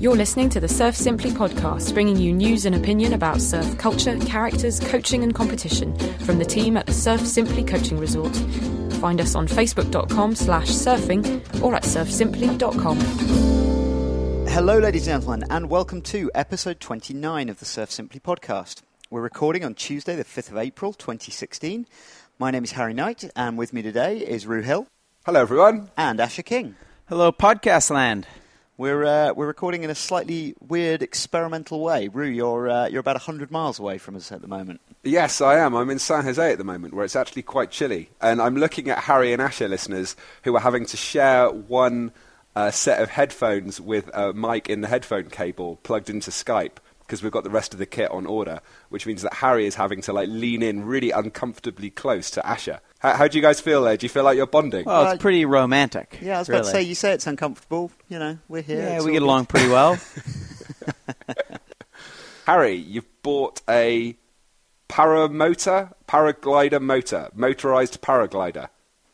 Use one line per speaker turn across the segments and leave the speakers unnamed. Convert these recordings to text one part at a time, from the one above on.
You're listening to the Surf Simply podcast, bringing you news and opinion about surf culture, characters, coaching, and competition from the team at the Surf Simply Coaching Resort. Find us on facebook.com slash surfing or at surfsimply.com.
Hello, ladies and gentlemen, and welcome to episode 29 of the Surf Simply podcast. We're recording on Tuesday, the 5th of April, 2016. My name is Harry Knight, and with me today is Rue Hill
Hello, everyone.
and Asher King.
Hello, podcast land.
We're uh, we're recording in a slightly weird experimental way. Rue, you're uh, you're about hundred miles away from us at the moment.
Yes, I am. I'm in San Jose at the moment, where it's actually quite chilly, and I'm looking at Harry and Asher listeners who are having to share one uh, set of headphones with a mic in the headphone cable plugged into Skype because we've got the rest of the kit on order, which means that Harry is having to like lean in really uncomfortably close to Asher. How, how do you guys feel there? Do you feel like you're bonding?
Well, it's pretty romantic.
Yeah, I was
really.
about to say you say it's uncomfortable. You know, we're here.
Yeah, we
all
get
good.
along pretty well.
Harry, you've bought a paramotor, paraglider motor, motorized paraglider.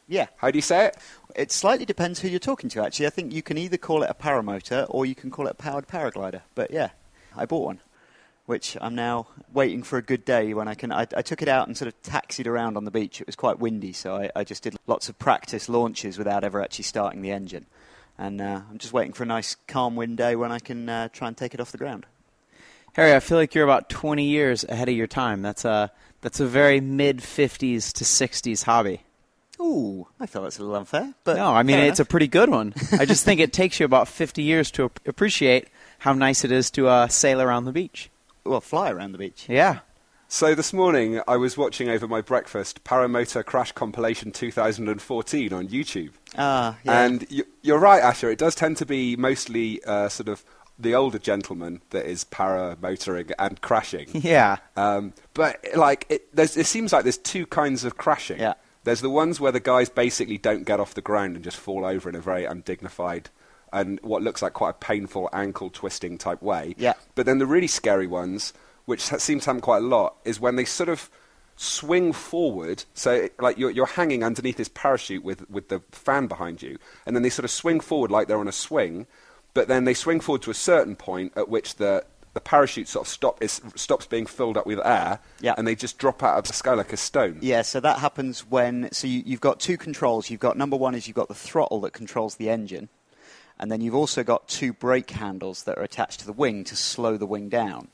Yeah,
How do you say it?
it slightly depends who you're talking to. Actually, I think you can either call it a paramotor or you can call it a powered paraglider. But yeah, I bought one, which I'm now waiting for a good day when I can. I, I took it out and sort of taxied around on the beach. It was quite windy, so I, I just did lots of practice launches without ever actually starting the engine. And uh, I'm just waiting for a nice calm wind day when I can uh, try and take it off the ground.
Harry, I feel like you're about 20 years ahead of your time. That's a that's a very mid 50s to 60s hobby.
Ooh, I feel that's a little unfair, but
no, I mean it's a pretty good one. I just think it takes you about 50 years to appreciate how nice it is to uh, sail around the beach.
Well fly around the beach.
Yeah.
So this morning I was watching over my breakfast Paramotor Crash Compilation 2014 on YouTube.
Ah, yeah.
And you, you're right, Asher. It does tend to be mostly uh, sort of the older gentleman that is paramotoring and crashing.
Yeah.
Um, but like, it, there's, it seems like there's two kinds of crashing.
Yeah.
There's the ones where the guys basically don't get off the ground and just fall over in a very undignified and what looks like quite a painful ankle twisting type way.
Yeah.
But then the really scary ones, which seem to happen quite a lot, is when they sort of swing forward. So, it- like you're, you're hanging underneath this parachute with, with the fan behind you, and then they sort of swing forward like they're on a swing, but then they swing forward to a certain point at which the the parachute sort of stop is, stops being filled up with air,
Yeah.
and they just drop out of the sky like a stone.
Yeah, so that happens when so you, you've got two controls. You've got number one is you've got the throttle that controls the engine, and then you've also got two brake handles that are attached to the wing to slow the wing down.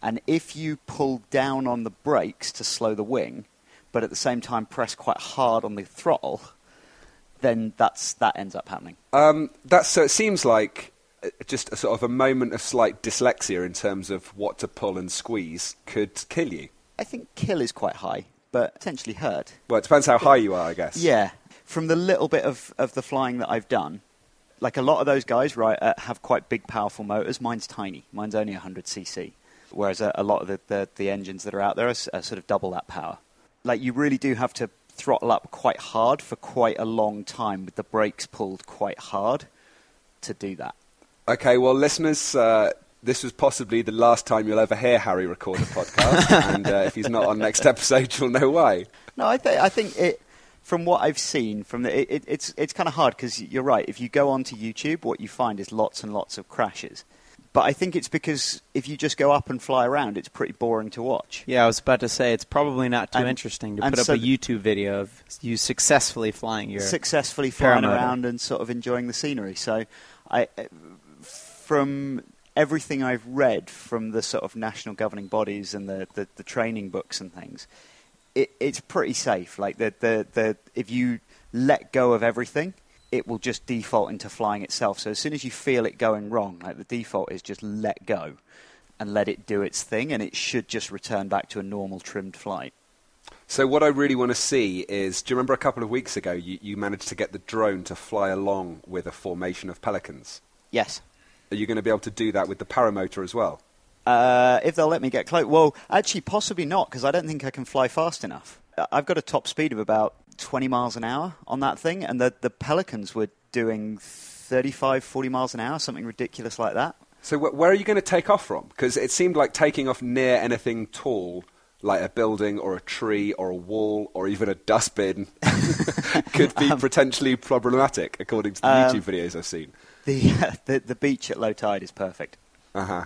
And if you pull down on the brakes to slow the wing, but at the same time press quite hard on the throttle, then that's that ends up happening.
Um, that's so. It seems like uh, just a sort of a moment of slight dyslexia in terms of what to pull and squeeze could kill you.
I think kill is quite high, but potentially hurt.
Well, it depends how high you are, I guess.
Yeah, from the little bit of, of the flying that I've done, like a lot of those guys, right, uh, have quite big, powerful motors. Mine's tiny. Mine's only 100 cc, whereas a, a lot of the, the, the engines that are out there are, are sort of double that power. Like you really do have to throttle up quite hard for quite a long time with the brakes pulled quite hard to do that.
Okay, well, listeners, uh, this was possibly the last time you'll ever hear Harry record a podcast, and uh, if he's not on next episode, you'll know why.
No, I, th- I think it. From what I've seen, from the, it, it, it's it's kind of hard because you're right. If you go onto YouTube, what you find is lots and lots of crashes. But I think it's because if you just go up and fly around, it's pretty boring to watch.
Yeah, I was about to say it's probably not too
And-
interesting to put up a YouTube video of you successfully flying your
Successfully flying
paramotor.
around and sort of enjoying the scenery. So, I, uh, from everything I've read from the sort of national governing bodies and the, the, the training books and things, it, it's pretty safe. Like the, the, the if you let go of everything, it will just default into flying itself. So as soon as you feel it going wrong, like the default is just let go and let it do its thing, and it should just return back to a normal trimmed flight.
So, what I really want to see is do you remember a couple of weeks ago you, you managed to get the drone to fly along with a formation of pelicans?
Yes.
Are you going to be able to do that with the paramotor as well?
Uh, if they'll let me get close. Well, actually, possibly not, because I don't think I can fly fast enough. I- I've got a top speed of about 20 miles an hour on that thing, and the, the Pelicans were doing 35, 40 miles an hour, something ridiculous like that.
So, wh- where are you going to take off from? Because it seemed like taking off near anything tall like a building or a tree or a wall or even a dustbin could be potentially problematic, according to the
Um,
YouTube videos I've seen.
The, the the beach at low tide is perfect.
Uh huh.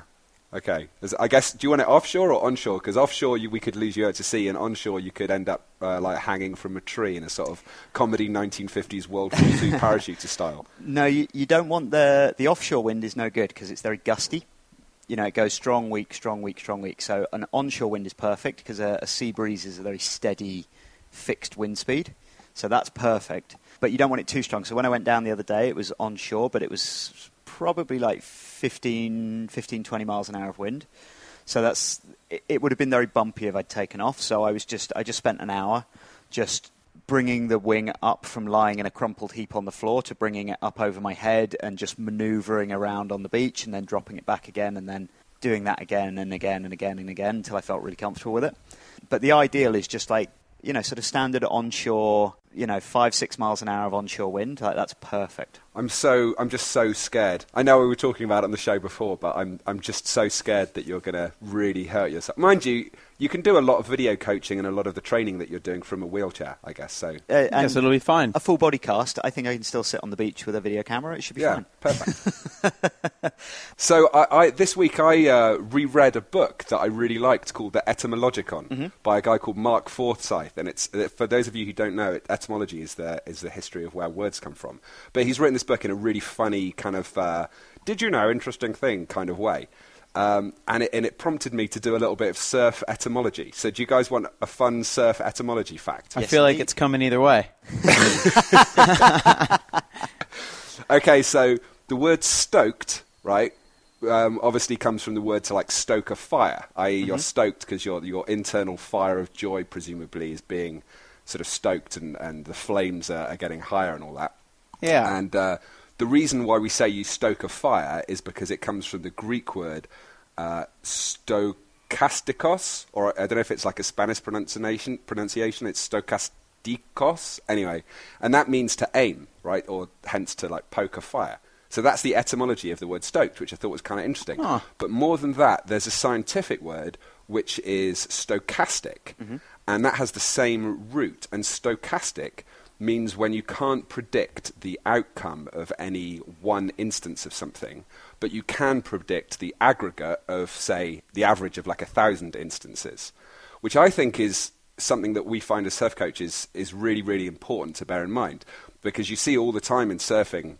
Okay. I guess. Do you want it offshore or onshore? Because offshore, you, we could lose you out to sea, and onshore, you could end up uh, like hanging from a tree in a sort of comedy 1950s World War II parachuter style.
No, you, you don't want the the offshore wind is no good because it's very gusty. You know, it goes strong, weak, strong, weak, strong, weak. So an onshore wind is perfect because a, a sea breeze is a very steady, fixed wind speed. So that's perfect. But you don't want it too strong. So when I went down the other day, it was onshore, but it was probably like 15, 15 20 miles an hour of wind. So that's it, it would have been very bumpy if I'd taken off. So I was just I just spent an hour just bringing the wing up from lying in a crumpled heap on the floor to bringing it up over my head and just maneuvering around on the beach and then dropping it back again and then doing that again and again and again and again until I felt really comfortable with it. But the ideal is just like you know, sort of standard onshore, you know, five, six miles an hour of onshore wind. Like, that's perfect.
I'm so I'm just so scared. I know we were talking about it on the show before, but I'm I'm just so scared that you're going to really hurt yourself. Mind you, you can do a lot of video coaching and a lot of the training that you're doing from a wheelchair, I guess. So
Uh, and
Yes, it'll be fine.
a full body cast, I think I can still sit on the beach with a video camera. It should be
yeah,
fine.
perfect. so I, I, this week I uh, reread a book that I really liked called The Etymologicon
Mm-hmm.
by a guy called Mark Forsyth, and it's uh, for those of you who don't know, it, etymology is the is the history of where words come from. But he's written this book in a really funny kind of uh, did you know interesting thing kind of way. Um, and, it, and it prompted me to do a little bit of surf etymology. So, do you guys want a fun surf etymology fact?
I
Yes,
feel like
indeed.
it's coming either way.
Okay, so the word stoked, right, um, obviously comes from the word to like stoke a fire, i.e., you're stoked because your your internal fire of joy presumably is being sort of stoked and, and the flames are, are getting higher and all that.
Yeah.
And uh, the reason why we say you stoke a fire is because it comes from the Greek word uh, stokastikos, or I don't know if it's like a Spanish pronunciation. Pronunciation, it's stokastikos. Anyway, and that means to aim, right, or hence to like poke a fire. So that's the etymology of the word stoked, which I thought was kind of interesting. But more than that, there's a scientific word which is stochastic, and that has the same root. And stochastic means when you can't predict the outcome of any one instance of something, but you can predict the aggregate of, say, the average of like a thousand instances, which I think is something that we find as surf coaches is really, really important to bear in mind because you see all the time in surfing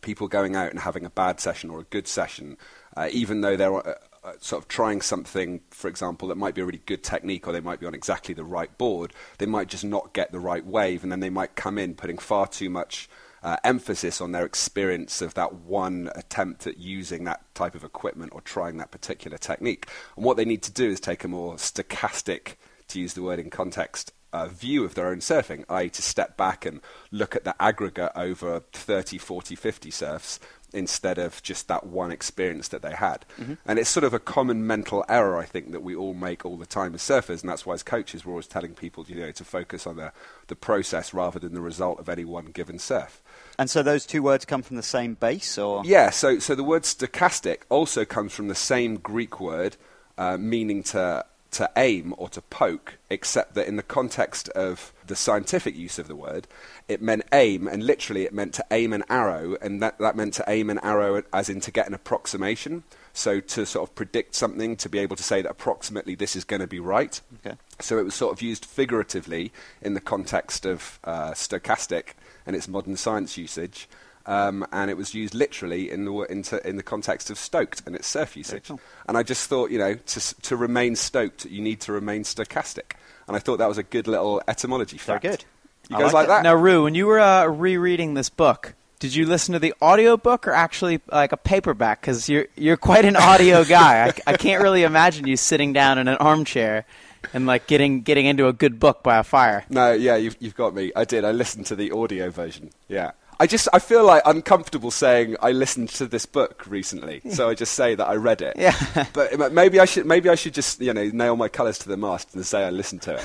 people going out and having a bad session or a good session, uh, even though they're uh, sort of trying something, for example, that might be a really good technique or they might be on exactly the right board, they might just not get the right wave and then they might come in putting far too much uh, emphasis on their experience of that one attempt at using that type of equipment or trying that particular technique. And what they need to do is take a more stochastic, to use the word in context, uh, view of their own surfing, i.e., to step back and look at the aggregate over 30, 40, 50 surfs instead of just that one experience that they had. And it's sort of a common mental error, I think, that we all make all the time as surfers, and that's why as coaches we're always telling people, you know, to focus on the, the process rather than the result of any one given surf.
And so those two words come from the same base, or
Yeah, so, so the word stochastic also comes from the same Greek word uh, meaning to, to aim or to poke, except that in the context of the scientific use of the word, it meant aim, and literally it meant to aim an arrow, and that, that meant to aim an arrow as in to get an approximation. So to sort of predict something, to be able to say that approximately this is going to be right.
Okay.
So it was sort of used figuratively in the context of uh, stochastic and its modern science usage, um, and it was used literally in the into, in the context of stoked and its surf usage.
cool.
And I just thought, you know, to to remain stoked, you need to remain stochastic. And I thought that was a good little etymology
Very good.
You
I
guys
like
like that?
Now, Rue, when you were uh, rereading this book, did you listen to the audio book or actually like a paperback? Because you're you're quite an audio guy. I, I can't really imagine you sitting down in an armchair and like getting getting into a good book by a fire.
No, yeah, you've, you've got me. I did. I listened to the audio version. Yeah. I just I feel like uncomfortable saying I listened to this book recently, so I just say that I read it.
Yeah.
But maybe I should maybe I should just you know nail my colours to the mast and say I listened to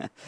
it.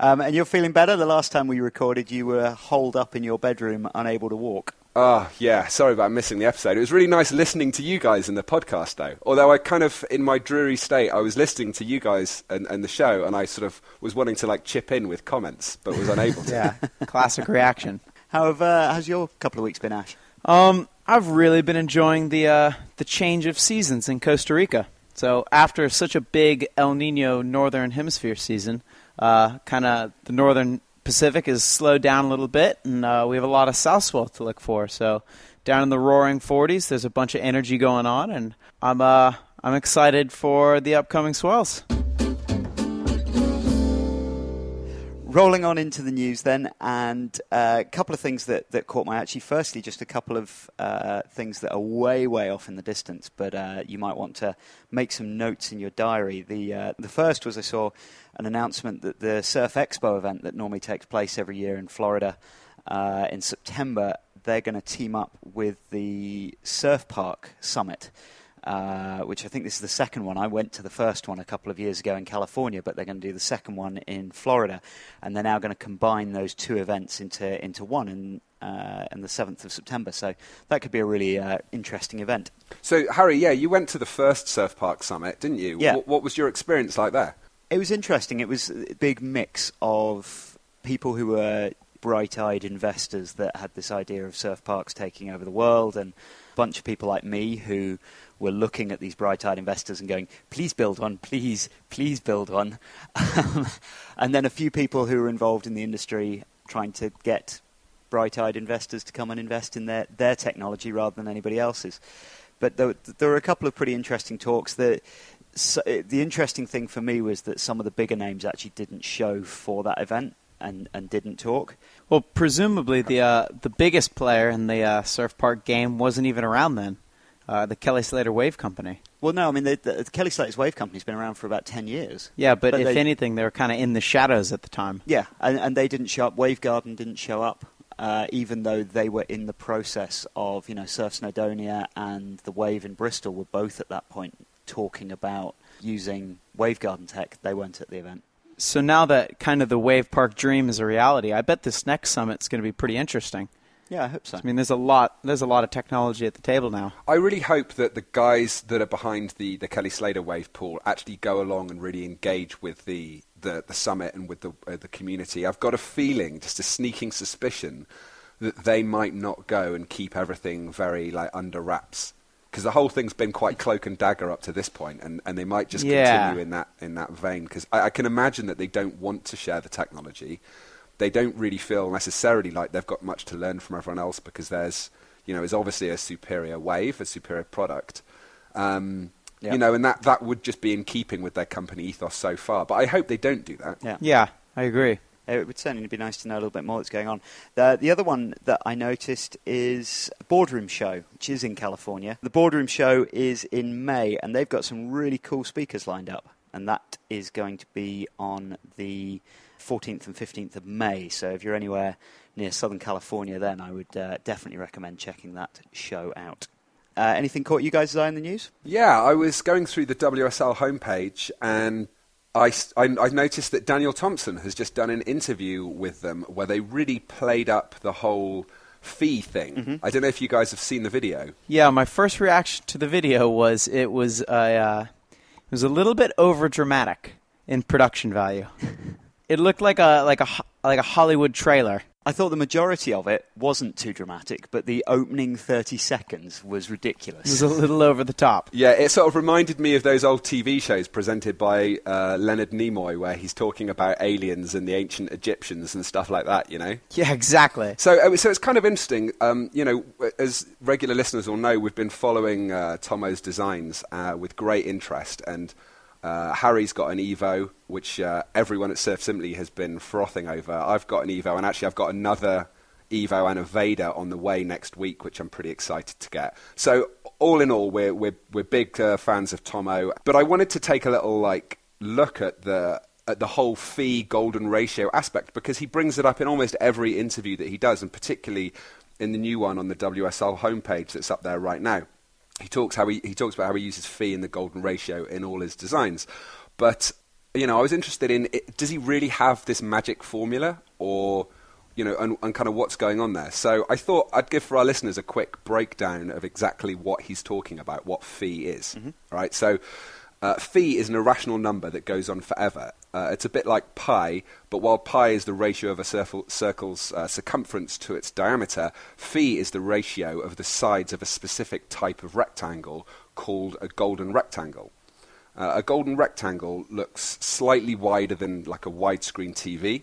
Um, and you're feeling better. The last time we recorded, you were holed up in your bedroom, unable to walk.
Oh, yeah. Sorry about missing the episode. It was really nice listening to you guys in the podcast, though. Although I kind of, in my dreary state, I was listening to you guys and, and the show, and I sort of was wanting to like chip in with comments, but was unable to.
Yeah, classic reaction.
However, how's your couple of weeks been, Ash?
Um, I've really been enjoying the uh, the change of seasons in Costa Rica. So after such a big El Nino Northern Hemisphere season, uh, kind of the Northern Pacific is slowed down a little bit, and uh, we have a lot of south swell to look for. So down in the roaring 40s, there's a bunch of energy going on, and I'm uh, I'm excited for the upcoming swells.
Rolling on into the news then, and uh, a couple of things that, that caught my eye. actually. Firstly, just a couple of uh, things that are way, way off in the distance, but uh, you might want to make some notes in your diary. The uh, the first was I saw an announcement that the Surf Expo event that normally takes place every year in Florida uh, in September, they're going to team up with the Surf Park Summit. Uh, which I think this is the second one. I went to the first one a couple of years ago in California, but they're going to do the second one in Florida, and they're now going to combine those two events into into one in uh, on the seventh of September. So that could be a really uh, interesting event.
So, Harry, yeah, you went to the first Surf Park Summit, didn't you?
Yeah.
What, what was your experience like there?
It was interesting. It was a big mix of people who were bright-eyed investors that had this idea of surf parks taking over the world, and a bunch of people like me who were looking at these bright-eyed investors and going, "Please build one, please, please build one," and then a few people who were involved in the industry trying to get bright-eyed investors to come and invest in their their technology rather than anybody else's. But there, there were a couple of pretty interesting talks. that so, the interesting thing for me was that some of the bigger names actually didn't show for that event and, and didn't talk.
Well, presumably the uh, the biggest player in the uh, surf park game wasn't even around then. Uh, the Kelly Slater Wave Company.
Well, no, I mean the, the, Kelly Slater's Wave Company's been around for about ten years.
Yeah, but,
But
if
they-
anything, they were kind of in the shadows at the time.
Yeah, and, and they didn't show up. Wavegarden didn't show up, uh, even though they were in the process of, you know, Surf Snowdonia and the Wave in Bristol were both at that point talking about using Wavegarden tech. They weren't at the event.
So now that kind of the Wave Park dream is a reality, I bet this next summit's going to be pretty interesting.
Yeah, I hope so.
I mean, there's a lot there's a lot of technology at the table now.
I really hope that the guys that are behind the, the Kelly Slater wave pool actually go along and really engage with the, the, the summit and with the, uh, the community. I've got a feeling, just a sneaking suspicion, that they might not go and keep everything very like under wraps. Because the whole thing's been quite cloak and dagger up to this point, and, and they might just
Yeah.
continue in that in that vein. Because I, I can imagine that they don't want to share the technology. They don't really feel necessarily like they've got much to learn from everyone else because there's, you know, is obviously a superior wave, a superior product. Um,
Yeah.
You know, and that, that would just be in keeping with their company ethos so far. But I hope they don't do that.
yeah.
Yeah, I agree.
It would certainly be nice to know a little bit more that's going on. The, the other one that I noticed is Boardroom Show, which is in California. The Boardroom Show is in May, and they've got some really cool speakers lined up. And that is going to be on the 14th and 15th of May. So if you're anywhere near Southern California, then I would uh, definitely recommend checking that show out. Uh, anything caught you guys' eye in the news?
Yeah, I was going through the WSL homepage and I noticed that Daniel Thomson has just done an interview with them where they really played up the whole phi thing. I don't know if you guys have seen the video.
Yeah, my first reaction to the video was it was a uh, it was a little bit over dramatic in production value. it looked like a like a like a Hollywood trailer.
I thought the majority of it wasn't too dramatic, but the opening 30 seconds was ridiculous.
It was a little over the top.
Yeah, it sort of reminded me of those old TV shows presented by uh, Leonard Nimoy where he's talking about aliens and the ancient Egyptians and stuff like that, you know?
Yeah, exactly.
So, uh, so it's kind of interesting. Um, you know, as regular listeners will know, we've been following uh, Tomo's designs uh, with great interest, and uh, Harry's got an Evo, which uh, everyone at Surf Simply has been frothing over. I've got an Evo, and actually, I've got another Evo and a Vader on the way next week, which I'm pretty excited to get. So, all in all, we're we're we're big uh, fans of Tomo, but I wanted to take a little like look at the at the whole phi golden ratio aspect because he brings it up in almost every interview that he does, and particularly in the new one on the WSL homepage that's up there right now. He talks how he, he talks about how he uses phi and the golden ratio in all his designs, but you know I was interested in it, does he really have this magic formula or you know, and, and kind of what's going on there. So I thought I'd give for our listeners a quick breakdown of exactly what he's talking about, what phi is. Mm-hmm. Right. So uh, phi is an irrational number that goes on forever. Uh, it's a bit like pi, but while pi is the ratio of a circle, circle's uh, circumference to its diameter, phi is the ratio of the sides of a specific type of rectangle called a golden rectangle. Uh, a golden rectangle looks slightly wider than like a widescreen TV.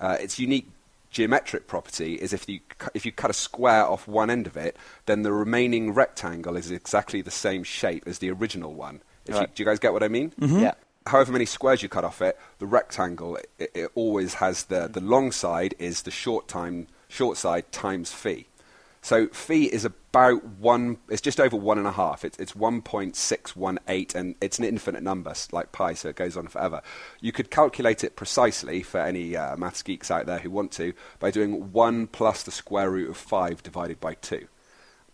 Uh, its unique geometric property is if you cu- if you cut a square off one end of it, then the remaining rectangle is exactly the same shape as the original one. If you, do you guys get what I mean?
Yeah.
However many squares you cut off it, the rectangle it, it always has the the long side is the short time short side times phi. So phi is about one. It's just over one and a half. It's it's one point six one eight, and it's an infinite number like pi, so it goes on forever. You could calculate it precisely for any uh, maths geeks out there who want to by doing one plus the square root of five divided by two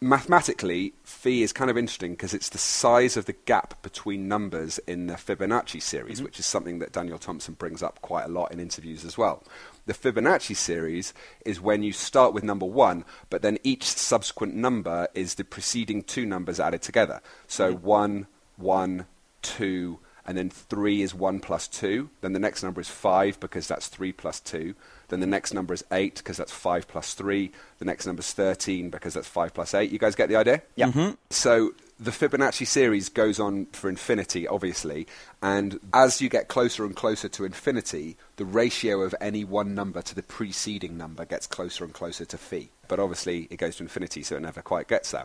mathematically, phi is kind of interesting because it's the size of the gap between numbers in the Fibonacci series, mm-hmm. which is something that Daniel Thomson brings up quite a lot in interviews as well. The Fibonacci series is when you start with number one, but then each subsequent number is the preceding two numbers added together. So mm. one, one, two, and then 3 is 1 plus 2. Then the next number is 5 because that's 3 plus 2. Then the next number is 8 because that's 5 plus 3. The next number is 13 because that's 5 plus 8. You guys get the idea?
Yeah. Mm-hmm.
So the Fibonacci series goes on for infinity, obviously, and as you get closer and closer to infinity, the ratio of any one number to the preceding number gets closer and closer to phi. But obviously, it goes to infinity, so it never quite gets there.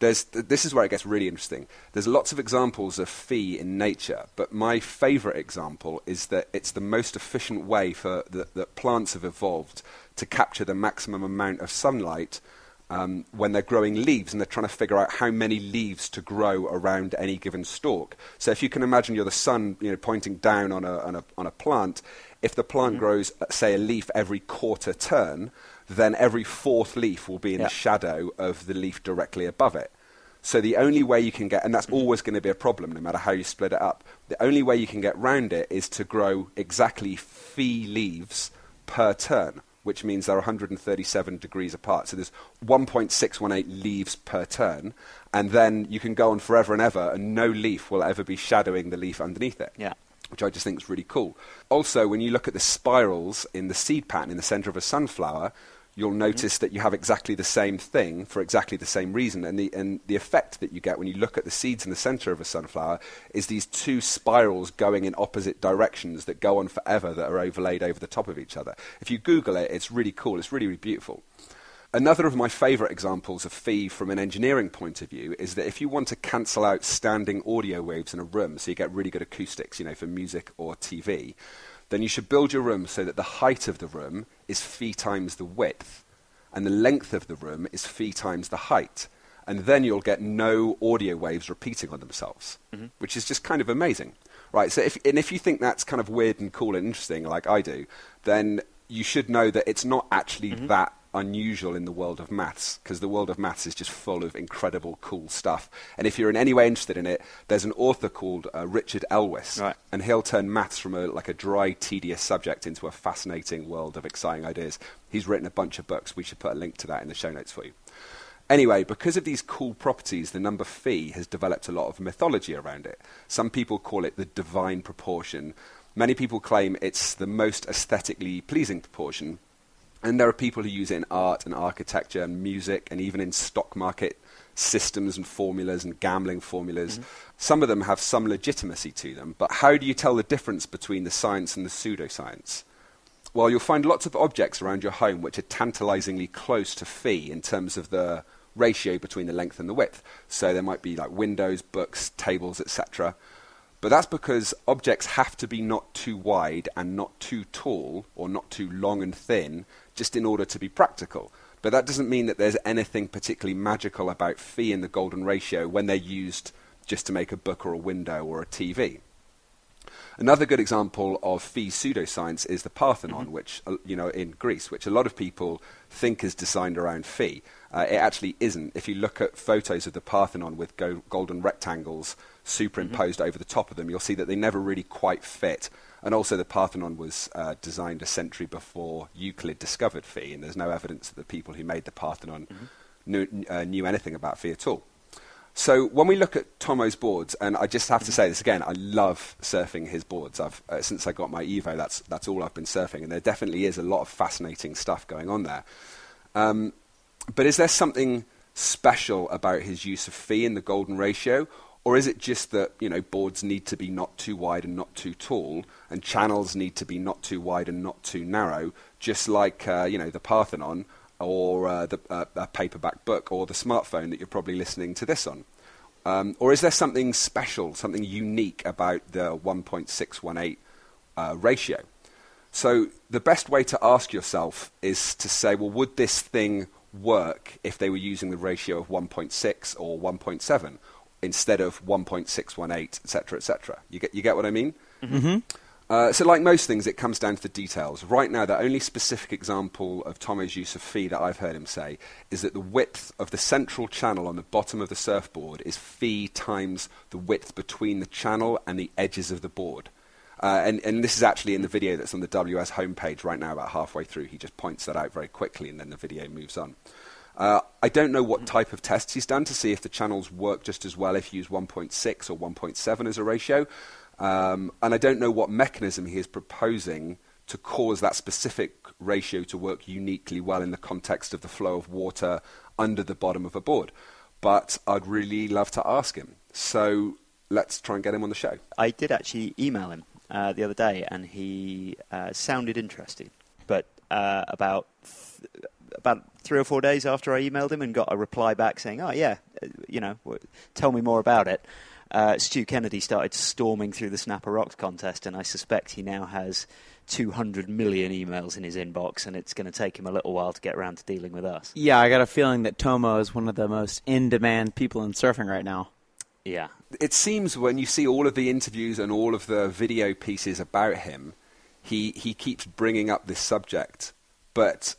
There's, this is where it gets really interesting. There's lots of examples of phi in nature, but my favourite example is that it's the most efficient way for the, that plants have evolved to capture the maximum amount of sunlight um, when they're growing leaves and they're trying to figure out how many leaves to grow around any given stalk. So if you can imagine you're the sun you know, pointing down on a, on, a, on a plant, if the plant grows, uh, say, a leaf every quarter turn, then every fourth leaf will be in
Yeah.
the shadow of the leaf directly above it. So the only way you can get, and that's always going to be a problem no matter how you split it up, the only way you can get round it is to grow exactly phi leaves per turn, which means they're 137 degrees apart. So there's 1.618 leaves per turn, and then you can go on forever and ever, and no leaf will ever be shadowing the leaf underneath it
Yeah.
Which I just think is really cool. Also, when you look at the spirals in the seed pattern in the center of a sunflower, you'll mm-hmm. notice that you have exactly the same thing for exactly the same reason. And the, and the effect that you get when you look at the seeds in the center of a sunflower is these two spirals going in opposite directions that go on forever that are overlaid over the top of each other. If you Google it, it's really cool. It's really, really beautiful. Another of my favourite examples of phi from an engineering point of view is that if you want to cancel out standing audio waves in a room so you get really good acoustics, you know, for music or TV, then you should build your room so that the height of the room is phi times the width and the length of the room is phi times the height. And then you'll get no audio waves repeating on themselves, mm-hmm. which is just kind of amazing. Right, so if, and if you think that's kind of weird and cool and interesting, like I do, then you should know that it's not actually mm-hmm. that unusual in the world of maths, because the world of maths is just full of incredible, cool stuff. And if you're in any way interested in it, there's an author called uh, Richard Elwes,
Right.
and he'll turn maths from a, like a dry, tedious subject into a fascinating world of exciting ideas. He's written a bunch of books. We should put a link to that in the show notes for you. Anyway, because of these cool properties, the number phi has developed a lot of mythology around it. Some people call it the divine proportion. Many people claim it's the most aesthetically pleasing proportion. And there are people who use it in art and architecture and music and even in stock market systems and formulas and gambling formulas. Mm-hmm. Some of them have some legitimacy to them, but how do you tell the difference between the science and the pseudoscience? Well, you'll find lots of objects around your home which are tantalizingly close to phi in terms of the ratio between the length and the width. So there might be like windows, books, tables, etc. But that's because objects have to be not too wide and not too tall or not too long and thin just in order to be practical. But that doesn't mean that there's anything particularly magical about phi and the golden ratio when they're used just to make a book or a window or a TV. Another good example of phi pseudoscience is the Parthenon, which uh, you know in Greece, which a lot of people think is designed around phi. Uh, it actually isn't. If you look at photos of the Parthenon with go- golden rectangles superimposed over the top of them, you'll see that they never really quite fit. And also, the Parthenon was uh, designed a century before Euclid discovered phi, and there's no evidence that the people who made the Parthenon mm-hmm. knew, uh, knew anything about phi at all. So when we look at Tomo's boards, and I just have to say this again, I love surfing his boards. I've, uh, since I got my Evo, that's, that's all I've been surfing, and there definitely is a lot of fascinating stuff going on there. Um, but is there something special about his use of phi in the golden ratio, or is it just that you know boards need to be not too wide and not too tall, and channels need to be not too wide and not too narrow, just like uh, you know the Parthenon or uh, the, uh, a paperback book or the smartphone that you're probably listening to this on? Um, or is there something special, something unique about the 1.618 uh, ratio? So the best way to ask yourself is to say, well, would this thing work if they were using the ratio of 1.6 or 1.7 instead of 1.618, etc., etc.? You get, you get what I mean?
Mm-hmm.
Uh, so, like most things, it comes down to the details. Right now, the only specific example of Tomo's use of phi that I've heard him say is that the width of the central channel on the bottom of the surfboard is phi times the width between the channel and the edges of the board. Uh, and, and, this is actually in the video that's on the WS homepage right now, about halfway through. He just points that out very quickly, and then the video moves on. Uh, I don't know what type of tests he's done to see if the channels work just as well if you use 1.6 or 1.7 as a ratio. Um, and I don't know what mechanism he is proposing to cause that specific ratio to work uniquely well in the context of the flow of water under the bottom of a board. But I'd really love to ask him. So let's try and get him on the show.
I did actually email him uh, the other day, and he uh, sounded interesting. But uh, about th- about three or four days after I emailed him and got a reply back saying, "Oh yeah, uh, you know, tell me more about it." uh, Stu Kennedy started storming through the Snapper Rocks contest, and I suspect he now has 200 million emails in his inbox, and it's going to take him a little while to get around to dealing with us.
Yeah, I got a feeling that Tomo is one of the most in demand people in surfing right now.
Yeah.
It seems when you see all of the interviews and all of the video pieces about him, he, he keeps bringing up this subject, but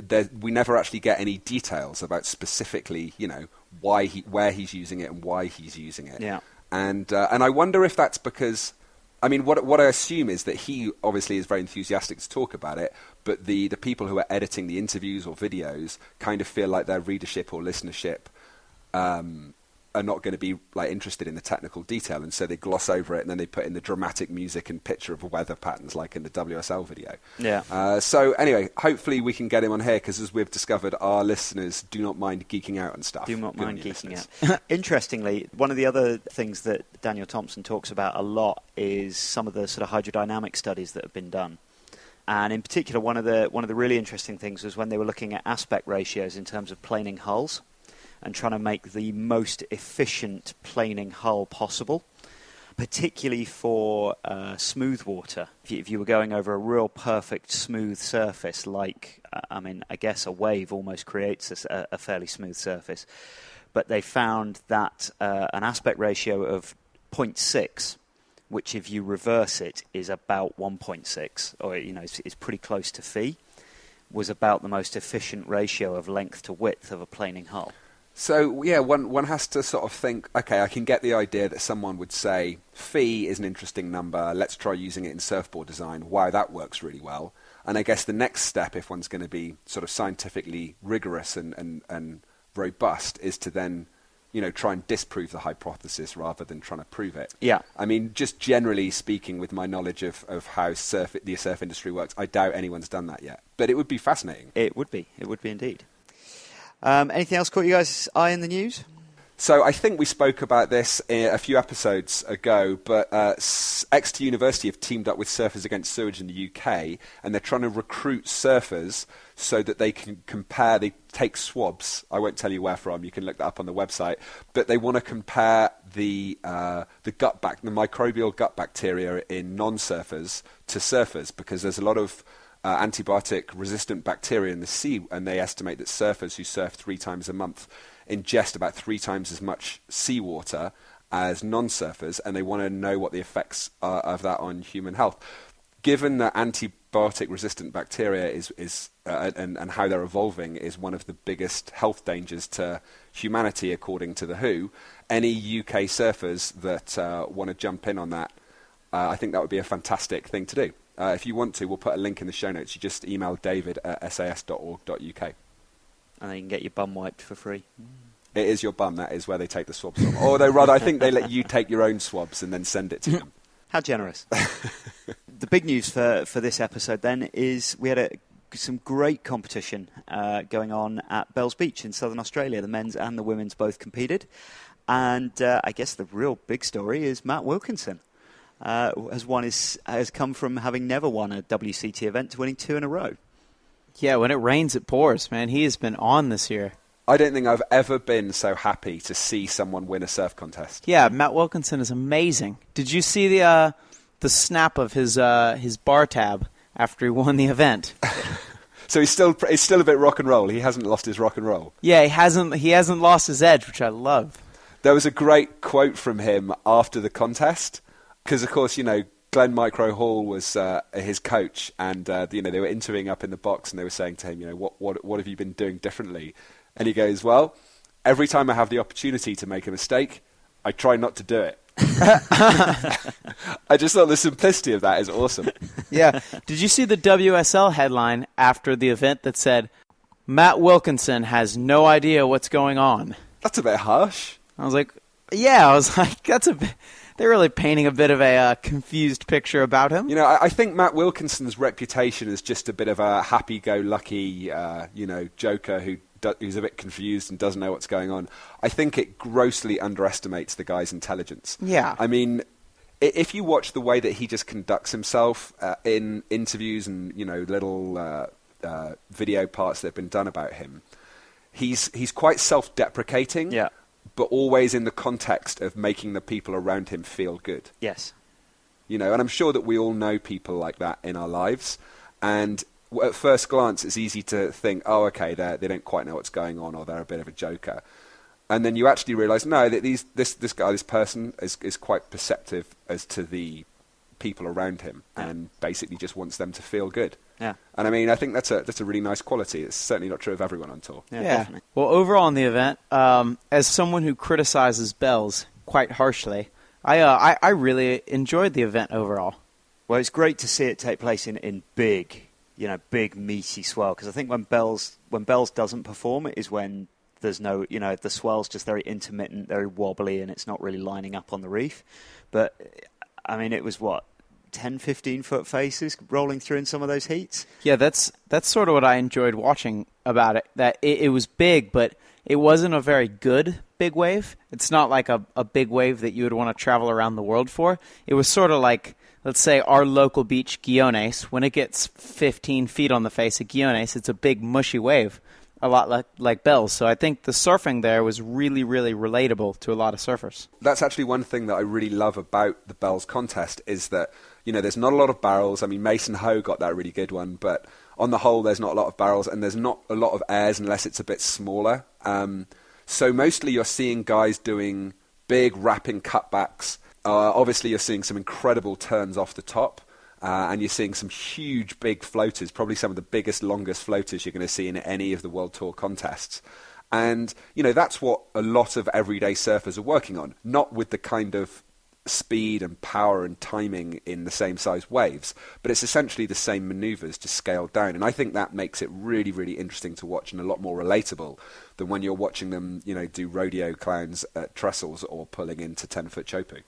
there, we never actually get any details about specifically, you know, why he, where he's using it and why he's using it.
Yeah.
And uh, and I wonder if that's because, I mean, what what I assume is that he obviously is very enthusiastic to talk about it, but the the people who are editing the interviews or videos kind of feel like their readership or listenership um, are not going to be like interested in the technical detail, and so they gloss over it, and then they put in the dramatic music and picture of weather patterns, like in the WSL video.
Yeah.
Uh, so anyway, hopefully we can get him on here because, as we've discovered, our listeners do not mind geeking out and stuff.
Do not Good mind geeking out. Interestingly, one of the other things that Daniel Thomson talks about a lot is some of the sort of hydrodynamic studies that have been done. And in particular, one of the one of the really interesting things was when they were looking at aspect ratios in terms of planing hulls and trying to make the most efficient planing hull possible, particularly for uh, smooth water. If you, if you, were going over a real perfect smooth surface, like, uh, I mean, I guess a wave almost creates a, a fairly smooth surface, but they found that uh, an aspect ratio of 0.6 which if you reverse it is about 1.6, or you know, it's, it's, pretty close to phi, was about the most efficient ratio of length to width of a planing hull.
So yeah, one one has to sort of think. Okay, I can get the idea that someone would say phi is an interesting number. Let's try using it in surfboard design. Wow, that works really well. And I guess the next step, if one's going to be sort of scientifically rigorous and, and, and robust, is to then you know, try and disprove the hypothesis rather than trying to prove it.
Yeah.
I mean, just generally speaking, with my knowledge of, of how surf, the surf industry works, I doubt anyone's done that yet. But it would be fascinating.
It would be. It would be indeed. Um, anything else caught you guys' eye in the news?
So I think we spoke about this a few episodes ago, but uh, Exeter University have teamed up with Surfers Against Sewage in the UK, and they're trying to recruit surfers so that they can compare. They take swabs. I won't tell you where from. You can look that up on the website. But they want to compare the uh, the gut back, the microbial gut bacteria in non-surfers to surfers, because there's a lot of uh, antibiotic resistant bacteria in the sea, and they estimate that surfers who surf three times a month ingest about three times as much seawater as non surfers, and they want to know what the effects are of that on human health. Given that antibiotic resistant bacteria is, is uh, and, and how they're evolving is one of the biggest health dangers to humanity, according to the WHO, any UK surfers that uh, want to jump in on that uh, I think that would be a fantastic thing to do. Uh, if you want to, we'll put a link in the show notes. You just email david at sas.org.uk.
And then you can get your bum wiped for free.
It is your bum. That is where they take the swabs from. Although, rather, I think they let you take your own swabs and then send it to them.
How generous. the big news for, for this episode then is we had a, some great competition uh, going on at Bells Beach in southern Australia. The men's and the women's both competed. And uh, I guess the real big story is Matt Wilkinson. Uh, has won his, has come from having never won a WCT event to winning two in a row.
Yeah, when it rains, it pours, man. He has been on this year.
I don't think I've ever been so happy to see someone win a surf contest.
Yeah, Matt Wilkinson is amazing. Did you see the uh, the snap of his uh, his bar tab after he won the event?
So he's still he's still a bit rock and roll. He hasn't lost his rock and roll.
yeah, he hasn't he hasn't lost his edge, which I love.
There was a great quote from him after the contest because, of course, you know Glen Micro Hall was uh, his coach, and uh, you know they were interviewing up in the box, and they were saying to him, you know, what what what have you been doing differently? And he goes, well, every time I have the opportunity to make a mistake, I try not to do it. I just thought the simplicity of that is awesome.
Yeah. Did you see the WSL headline after the event that said Matt Wilkinson has no idea what's going on?
That's a bit harsh.
I was like, yeah, I was like, that's a bit, they're really painting a bit of a uh, confused picture about him.
You know, I, I think Matt Wilkinson's reputation is just a bit of a happy-go-lucky, uh, you know, joker who do, who's a bit confused and doesn't know what's going on. I think it grossly underestimates the guy's intelligence.
Yeah.
I mean, if you watch the way that he just conducts himself uh, in interviews and you know little uh, uh, video parts that have been done about him, he's he's quite self-deprecating.
Yeah.
But always in the context of making the people around him feel good.
Yes.
you know and i'm sure that we all know people like that in our lives. And at first glance it's easy to think oh okay they they don't quite know what's going on or they're a bit of a joker. And then you actually realize no that these this this guy this person is is quite perceptive as to the people around him and basically just wants them to feel good
Yeah.
and i mean i think that's a that's a really nice quality it's certainly not true of everyone on tour
Yeah, definitely.
Well, overall in the event, um, as someone who criticizes bells quite harshly, I, uh, I I really enjoyed the event overall.
Well, it's great to see it take place in, in big, you know, big meaty swell. Because I think when Bells when Bells doesn't perform, it is when there's no, you know, the swell's just very intermittent, very wobbly, and it's not really lining up on the reef. But I mean, it was what 10, 15 foot faces rolling through in some of those heats.
Yeah, that's that's sort of what I enjoyed watching about it. That it, it was big, but it wasn't a very good big wave. It's not like a, a big wave that you would want to travel around the world for. It was sort of like, let's say, our local beach, Guiones. When it gets 15 feet on the face of Guiones, it's a big mushy wave, a lot like like Bells. So I think the surfing there was really, really relatable to a lot of surfers.
that's actually one thing that I really love about the Bells contest is that you know there's not a lot of barrels. I mean Mason Ho got that really good one, but on the whole there's not a lot of barrels and there's not a lot of airs unless it's a bit smaller. Um, so mostly you're seeing guys doing big wrapping cutbacks. Uh, obviously you're seeing some incredible turns off the top. Uh, and you're seeing some huge, big floaters, probably some of the biggest, longest floaters you're going to see in any of the World Tour contests. And, you know, that's what a lot of everyday surfers are working on, not with the kind of speed and power and timing in the same size waves, but it's essentially the same maneuvers just scaled down. And I think that makes it really, really interesting to watch and a lot more relatable than when you're watching them, you know, do rodeo clowns at trestles or pulling into 10 foot Teahupo'o.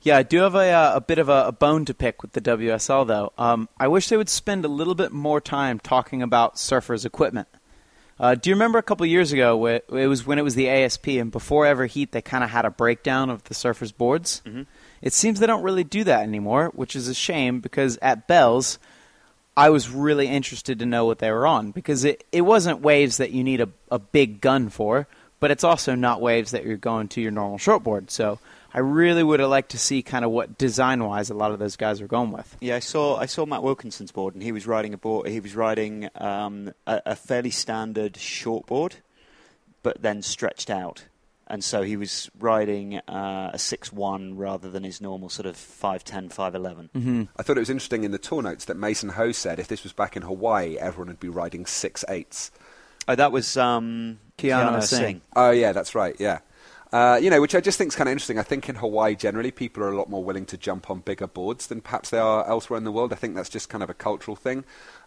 Yeah, I do have a, uh, a bit of a, a bone to pick with the WSL, though. Um, I wish they would spend a little bit more time talking about surfers' equipment. Uh, do you remember a couple years ago? Where it was when it was the ASP, and before every heat, they kind of had a breakdown of the surfers' boards. Mm-hmm. It seems they don't really do that anymore, which is a shame because at Bells, I was really interested to know what they were on because it, it wasn't waves that you need a, a big gun for, but it's also not waves that you're going to your normal shortboard. So I really would have liked to see kind of what design wise a lot of those guys were going with.
Yeah, I saw I saw Matt Wilkinson's board, and he was riding a board. He was riding um, a, a fairly standard shortboard, but then stretched out, and so he was riding uh, a six one rather than his normal sort of 5'10", 5'11".
Mm-hmm.
I thought it was interesting in the tour notes that Mason Ho said if this was back in Hawaii, everyone would be riding six eights.
Oh, that was um,
Keanu
Keanu
Asing.
Asing.
Oh yeah, that's right. Yeah, Uh, you know, which I just think is kind of interesting. I think in Hawaii generally people are a lot more willing to jump on bigger boards than perhaps they are elsewhere in the world. I think that's just kind of a cultural thing.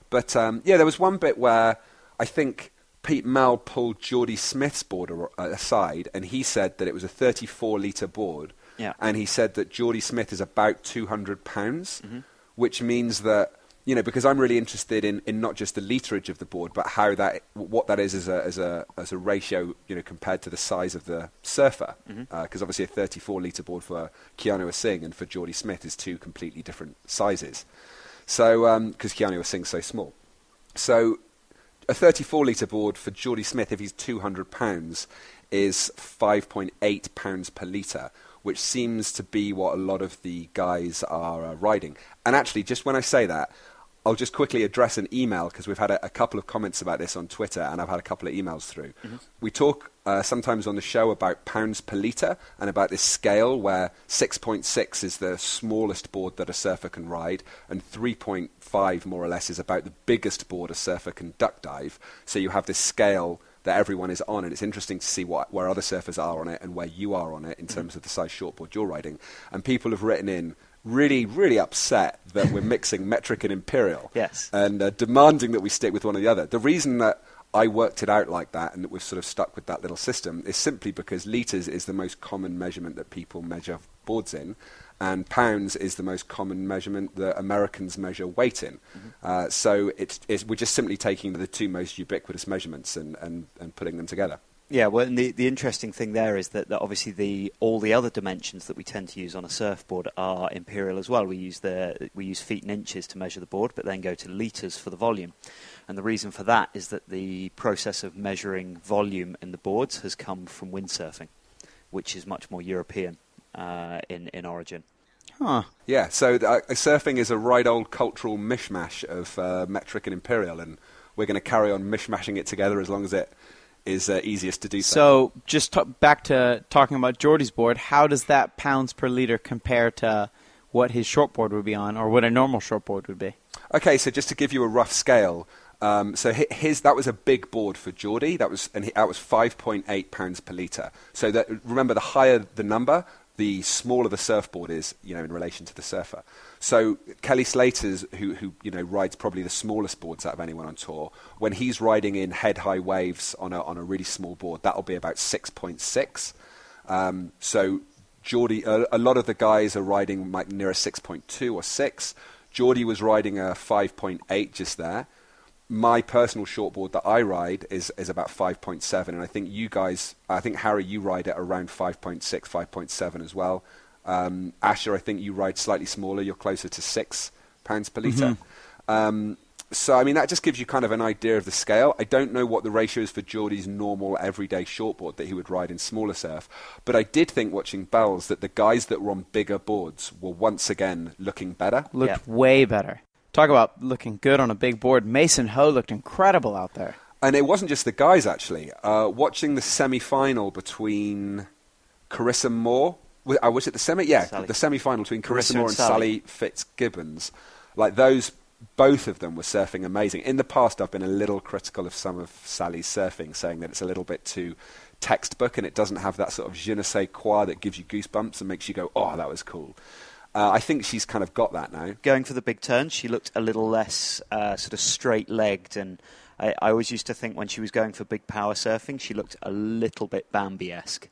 But um, yeah, there was one bit where I think Pete Mel pulled Jordy Smith's board uh, aside, and he said that it was a 34 litre board.
Yeah.
And he said that Jordy Smith is about 200 pounds, mm-hmm. which means that you know because I'm really interested in, in not just the literage of the board, but how that what that is as a as a as a ratio, you know, compared to the size of the surfer. Mm-hmm. Uh, because obviously a 34 litre board for Keanu Asing and for Jordy Smith is two completely different sizes. So um, because Keanu Asing's so small, so a 34 litre board for Jordy Smith, if he's 200 pounds, is 5.8 pounds per litre, which seems to be what a lot of the guys are uh, riding. And actually, just when I say that, I'll just quickly address an email because we've had a, a, couple of comments about this on Twitter, and I've had a couple of emails through. Mm-hmm. We talk uh, sometimes on the show about pounds per litre and about this scale where 6.6 is the smallest board that a surfer can ride, and 3.5 more or less is about the biggest board a surfer can duck dive. So you have this scale that everyone is on, and it's interesting to see what, where other surfers are on it and where you are on it in mm-hmm. terms of the size shortboard you're riding. And people have written in really, really upset that we're mixing metric and imperial.
Yes.
And uh, demanding that we stick with one or the other. The reason that I worked it out like that and that we've sort of stuck with that little system is simply because litres is the most common measurement that people measure boards in, and pounds is the most common measurement that Americans measure weight in. Mm-hmm. Uh, so it's, it's, we're just simply taking the two most ubiquitous measurements and, and, and putting them together.
Yeah, well, the the interesting thing there is that, that obviously the all the other dimensions that we tend to use on a surfboard are imperial as well. We use the we use feet and inches to measure the board, but then go to liters for the volume. And the reason for that is that the process of measuring volume in the boards has come from windsurfing, which is much more European uh, in in origin.
Huh.
Yeah, so uh, surfing is a right old cultural mishmash of uh, metric and imperial, and we're going to carry on mishmashing it together as long as it is uh, easiest to do so.
So, just t- back to talking about Jordy's board, how does that pounds per liter compare to what his shortboard would be on, or what a normal shortboard would be?
Okay, so just to give you a rough scale, um, so his that was a big board for Jordy. That was and he, that was 5.8 pounds per liter. So that remember, the higher the number, the smaller the surfboard is, you know, in relation to the surfer. So Kelly Slater's, who, who you know rides probably the smallest boards out of anyone on tour, when he's riding in head high waves on a on a really small board, that'll be about six point six. Um, so Jordy, a, a, lot of the guys are riding like near a six point two or six. Jordy was riding a five point eight just there my personal shortboard that I ride is, is about 5.7, and I think you guys, I think Harry, you ride at around 5.6, 5.7 as well. Um, Asher, I think you ride slightly smaller. You're closer to six pounds per liter. Mm-hmm. Um, so, I mean, that just gives you kind of an idea of the scale. I don't know what the ratio is for Jordy's normal everyday shortboard that he would ride in smaller surf, but I did think watching Bells that the guys that were on bigger boards were once again looking better.
Looked yeah. way better. Talk about looking good on a big board. Mason Ho looked incredible out there.
And it wasn't just the guys, actually. Uh, watching the semi final between Carissa Moore. Uh, was it the semi? Yeah, Sally. the semi final between Carissa, Carissa Moore and, Sally. Sally Fitzgibbons. Like those, both of them were surfing amazing. In the past, I've been a little critical of some of Sally's surfing, saying that it's a little bit too textbook and it doesn't have that sort of je ne sais quoi that gives you goosebumps and makes you go, oh, that was cool. Uh, I think she's kind of got that now.
Going for the big turn, she looked a little less uh, sort of straight legged. And I, I, always used to think when she was going for big power surfing, she looked a little bit Bambi esque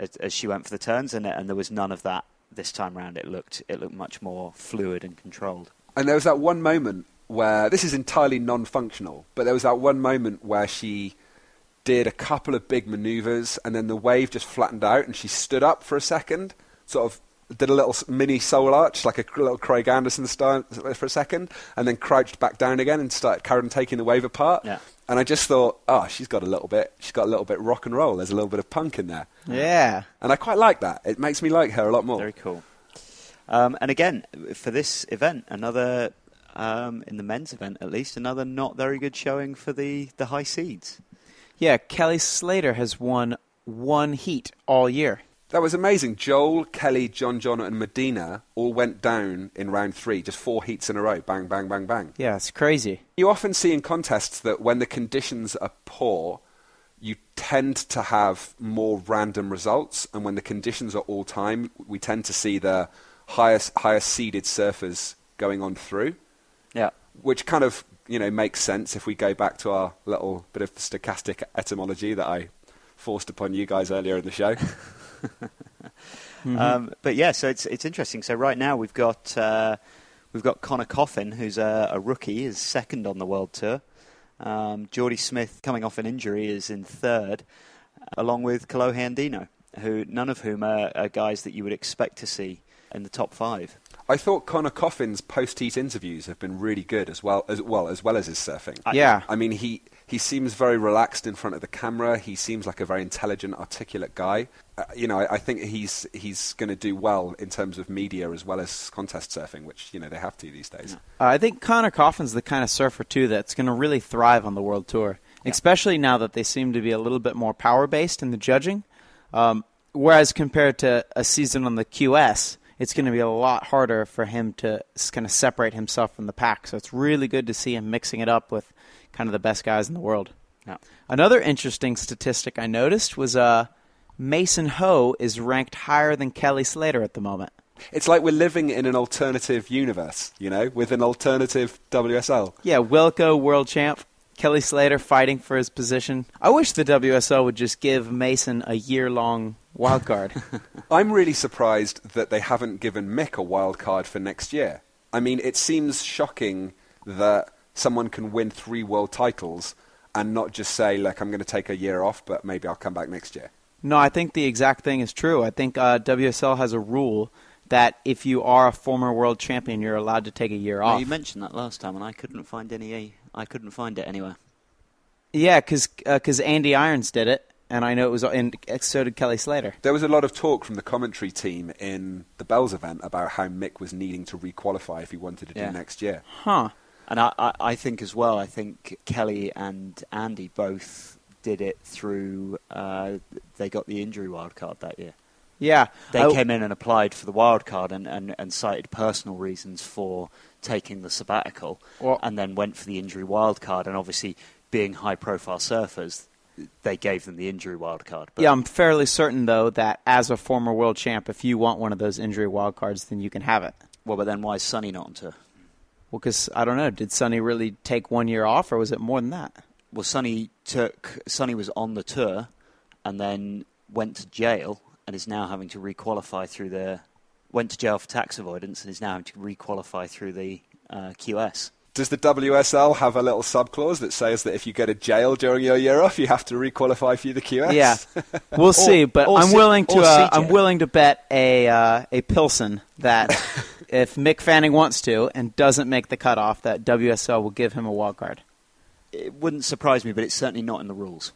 as, as, she went for the turns. And, and there was none of that this time round. It looked, it looked much more fluid and controlled.
And there was that one moment where this is entirely non functional, but there was that one moment where she did a couple of big maneuvers and then the wave just flattened out and she stood up for a second, sort of did a little mini soul arch, like a little Craig Anderson style, for a second, and then crouched back down again and started carrying taking the wave apart.
Yeah.
And I just thought, oh, she's got a little bit, she's got a little bit rock and roll. There's a little bit of punk in there.
Yeah.
And I quite like that. It makes me like her a lot more.
Very cool. Um, and again, for this event, another um, in the men's event at least, another not very good showing for the the high seeds.
Yeah, Kelly Slater has won one heat all year.
That was amazing. Joel, Kelly, John John, and Medina all went down in round three, just four heats in a row. Bang, bang, bang, bang.
Yeah, it's crazy.
You often see in contests that when the conditions are poor, you tend to have more random results, and when the conditions are all time, we tend to see the highest highest seeded surfers going on through.
Yeah.
Which kind of you know makes sense if we go back to our little bit of stochastic etymology that I forced upon you guys earlier in the show.
mm-hmm. um, but yeah, so it's it's interesting. So right now we've got uh, we've got Conner Coffin, who's a, a, rookie, is second on the world tour. Um, Jordy Smith, coming off an injury, is in third, along with Kolohe Andino, who none of whom are, are guys that you would expect to see in the top five.
I thought Conner Coffin's post-heat interviews have been really good as well as well as well as his surfing.
Yeah,
I mean he he seems very relaxed in front of the camera. He seems like a very intelligent, articulate guy. Uh, you know, I, I, think he's he's going to do well in terms of media as well as contest surfing, which you know they have to these days.
Uh, I think Conner Coffin's the kind of surfer too that's going to really thrive on the world tour, yeah. especially now that they seem to be a little bit more power based in the judging. Um, whereas compared to a season on the QS, it's going to be a lot harder for him to kind of separate himself from the pack. So it's really good to see him mixing it up with kind of the best guys in the world.
Yeah.
Another interesting statistic I noticed was uh, Mason Ho is ranked higher than Kelly Slater at the moment.
It's like we're living in an alternative universe, you know, with an alternative WSL.
Yeah, Wilko, world champ. Kelly Slater fighting for his position. I wish the WSL would just give Mason a year long wild card.
I'm really surprised that they haven't given Mick a wild card for next year. I mean, it seems shocking that someone can win three world titles and not just say, like, I'm going to take a year off, but maybe I'll come back next year.
No, I think the exact thing is true. I think uh, WSL has a rule that if you are a former world champion, you're allowed to take a year off.
you mentioned that last time, and I couldn't find any. I couldn't find it anywhere.
Yeah, because because uh, Andy Irons did it, and I know it was, and so did Kelly Slater.
There was a lot of talk from the commentary team in the Bells event about how Mick was needing to requalify if he wanted to
yeah.
do next year.
Huh.
And I, I, I, think as well. I think Kelly and Andy both did it through. Uh, they got the injury wild card that year.
Yeah,
they I, came in and applied for the wild card and, and, and cited personal reasons for taking the sabbatical, well, and then went for the injury wild card. And obviously, being high-profile surfers, they gave them the injury wild card.
But yeah, I'm fairly certain though that as a former world champ, if you want one of those injury wild cards, then you can have it.
Well, but then why is Sunny not on tour?
Well, because I don't know. Did Sunny really take one year off, or was it more than that?
Well, Sunny took. Sunny was on the tour, and then went to jail and is now having to requalify through the went to jail for tax avoidance and is now having to requalify through the uh, QS.
Does the WSL have a little sub clause that says that if you go to jail during your year off, you have to requalify for the QS?
Yeah, we'll or, see. But I'm willing to uh, I'm willing to bet a uh, a Pilsen that if Mick Fanning wants to and doesn't make the cutoff, that WSL will give him a wild card.
It wouldn't surprise me, but it's certainly not in the rules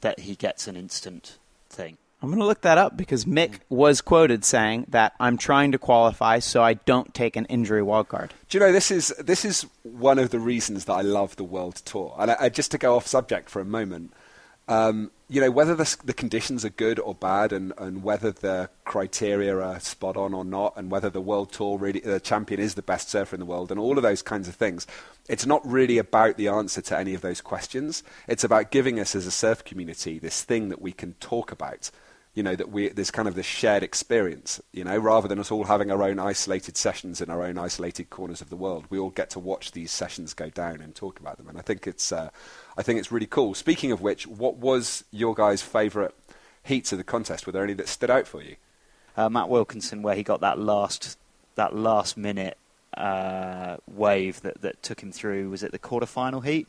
that he gets an instant thing.
I'm going to look that up because Mick was quoted saying that I'm trying to qualify so I don't take an injury wildcard.
Do you know this is this is one of the reasons that I love the World Tour. And I, I, just to go off subject for a moment, um, you know whether the, the, conditions are good or bad, and, and whether the criteria are spot on or not, and whether the World Tour really the champion is the best surfer in the world, and all of those kinds of things. It's not really about the answer to any of those questions. It's about giving us as a surf community this thing that we can talk about you know that we there's kind of this shared experience you know rather than us all having our own isolated sessions in our own isolated corners of the world we all get to watch these sessions go down and talk about them. And i think it's uh, i think it's really cool. Speaking of which what was your guys favorite heats of the contest? Were there any that stood out for you?
Uh, matt wilkinson where he got that last that last minute uh, wave that, that took him through was it the quarterfinal heat?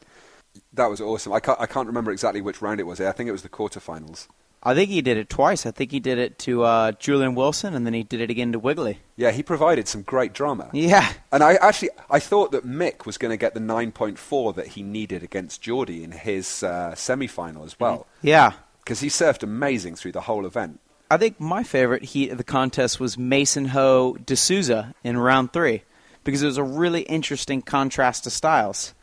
That was awesome. I can't, I can't remember exactly which round it was. I think it was the quarterfinals
I think he did it twice. I think he did it to uh, Julian Wilson, and then he did it again to Wiggolly.
Yeah, he provided some great drama.
Yeah,
and I actually I thought that Mick was going to get the nine point four that he needed against Jordy in his uh, semi final as well.
Yeah,
because he surfed amazing through the whole event.
I think my favorite heat of the contest was Mason Ho de Souza in round three because it was a really interesting contrast to styles.